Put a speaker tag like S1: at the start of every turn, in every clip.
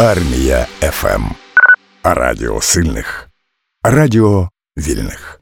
S1: Армія ФМ. Радіо сильних. Радіо вільних.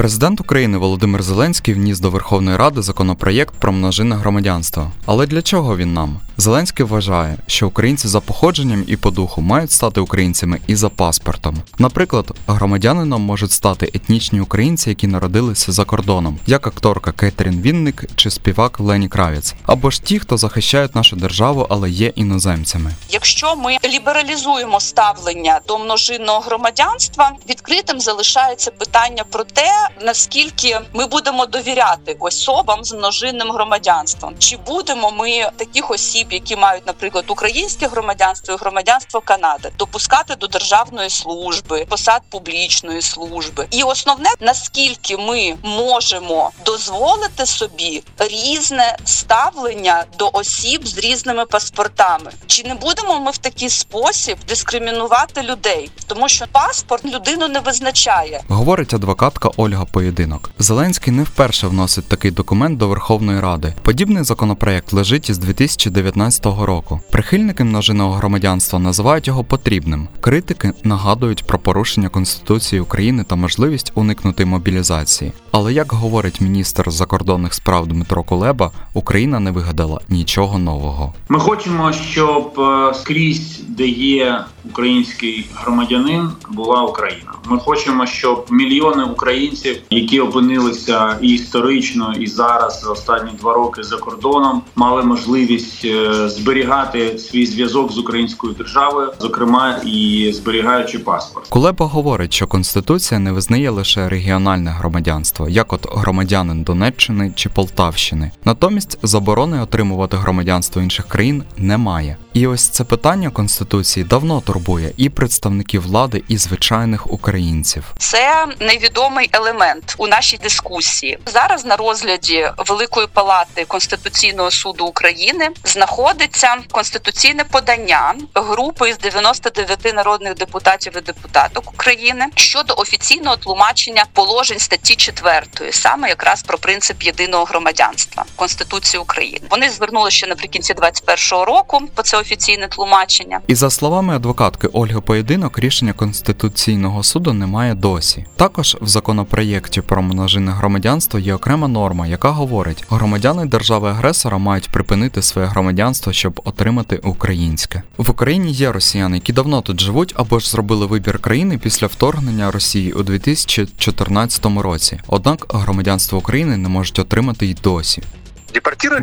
S2: Президент України Володимир Зеленський вніс до Верховної Ради законопроєкт про множинне громадянство. Але для чого він нам? Зеленський вважає, що українці за походженням і по духу мають стати українцями і за паспортом. Наприклад, громадянином можуть стати етнічні українці, які народилися за кордоном, як акторка Кетрін Вінник чи співак Лені Кравіц, або ж ті, хто захищають нашу державу, але є іноземцями.
S3: Якщо ми лібералізуємо ставлення до множинного громадянства, відкритим залишається питання про те, наскільки ми будемо довіряти особам з множинним громадянством, чи будемо ми таких осіб, які мають, наприклад, українське громадянство і громадянство Канади, допускати до державної служби, посад публічної служби, і основне наскільки ми можемо дозволити собі різне ставлення до осіб з різними паспортами, чи не будемо ми в такий спосіб дискримінувати людей, тому що паспорт людину не визначає,
S2: говорить адвокатка Ольга Поєдинок. Зеленський не вперше вносить такий документ до Верховної Ради. Подібний законопроект лежить із 2019 року. Прихильники множинного громадянства називають його потрібним. Критики нагадують про порушення Конституції України та можливість уникнути мобілізації. Але як говорить міністр закордонних справ Дмитро Кулеба, Україна не вигадала нічого нового.
S4: Ми хочемо, щоб е, скрізь, де є український громадянин, була Україна. Ми хочемо, щоб мільйони українців, які опинилися і історично, і зараз за останні два роки за кордоном, мали можливість е, зберігати свій зв'язок з українською державою, зокрема і зберігаючи паспорт.
S2: Кулеба говорить, що конституція не визнає лише регіональне громадянство, як от громадянин Донеччини чи Полтавщини. Натомість заборони отримувати громадянство інших країн немає. І ось це питання конституції давно турбує і представників влади, і звичайних українців.
S3: Це невідомий елемент у нашій дискусії. Зараз на розгляді Великої палати Конституційного суду України знаходиться конституційне подання групи з 99 народних депутатів і депутаток України щодо офіційного тлумачення положень статті 4, саме якраз про принцип єдиного громадянства Конституції України. Вони звернули ще наприкінці 21-го року по це офіційне тлумачення.
S2: І за словами адвокатки Ольги Поєдинок, рішення Конституційного суду немає досі. Також в законопроєкті про множинне громадянство є окрема норма, яка говорить, громадяни держави-агресора мають припинити своє громадянство, щоб отримати українське. В Україні є росіяни, які давно тут живуть або ж зробили вибір країни після вторгнення Росії у 2014 році. Однак громадянство України не можуть отримати й досі.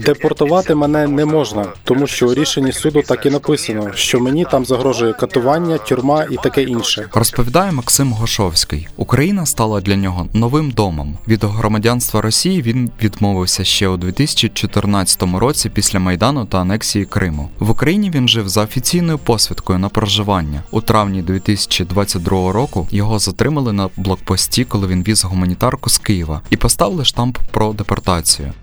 S5: Депортувати мене не можна, тому що у рішенні суду так і написано, що мені там загрожує катування, тюрма і таке інше.
S2: Розповідає Максим Гошовський. Україна стала для нього новим домом. Від громадянства Росії він відмовився ще у 2014 році після майдану та анексії Криму. В Україні він жив за офіційною посвідкою на проживання. У травні 2022 року його затримали на блокпості, коли він віз гуманітарку з Києва, і поставили штамп про депортацію.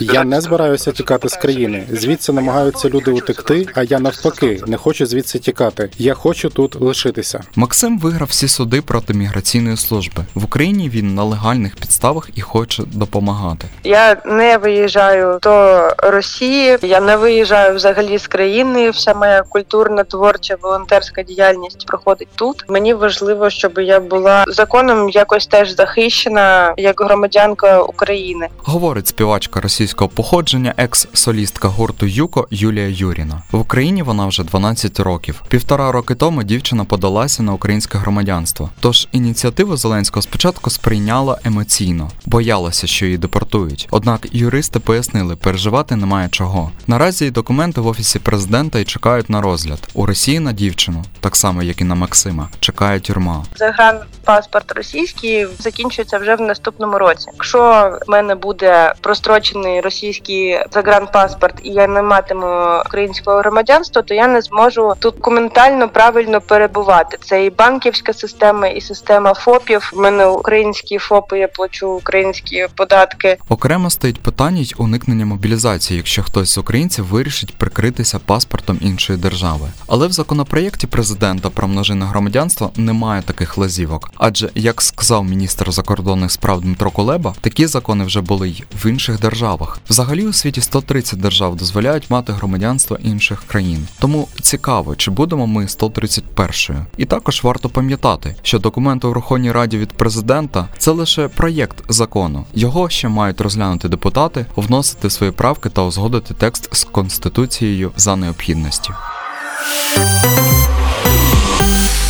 S5: Я не збираюся тікати з країни. Звідси намагаються люди утекти, а я навпаки не хочу звідси тікати. Я хочу тут лишитися.
S2: Максим виграв всі суди проти міграційної служби. В Україні він на легальних підставах і хоче допомагати.
S6: Я не виїжджаю до Росії, я не виїжджаю взагалі з країни. Вся моя культурна, творча, волонтерська діяльність проходить тут. Мені важливо, щоб я була законом якось теж захищена як громадянка України.
S2: Говорить співач співачка російського походження, екс-солістка гурту Юко Юлія Юріна. В Україні вона вже 12 років. Півтора роки тому дівчина подалася на українське громадянство. Тож ініціативу Зеленського спочатку сприйняла емоційно, боялася, що її депортують. Однак юристи пояснили, переживати немає чого. Наразі документи в офісі президента і чекають на розгляд. У Росії на дівчину, так само як і на Максима, чекає тюрма.
S6: Загранпаспорт російський закінчується вже в наступному році. Якщо в мене буде прострочений російський загранпаспорт і я не матиму українського громадянства, то я не зможу тут документально правильно перебувати. Це і банківська система, і система ФОПів. У мене українські ФОПи, я плачу українські податки.
S2: Окремо стоїть питання уникнення мобілізації, якщо хтось з українців вирішить прикритися паспортом іншої держави. Але в законопроєкті президента про множинне громадянство немає таких лазівок. Адже, як сказав міністр закордонних справ Дмитро Кулеба, такі закони вже були й в інших державах. Взагалі у світі 130 держав дозволяють мати громадянство інших країн. Тому цікаво, чи будемо ми 131-ю. І також варто пам'ятати, що документ у Верховній Раді від президента це лише проєкт закону. Його ще мають розглянути депутати, вносити свої правки та узгодити текст з конституцією за необхідності.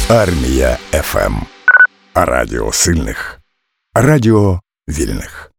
S1: Армія ФМ. Радіо сильних. Радіо вільних.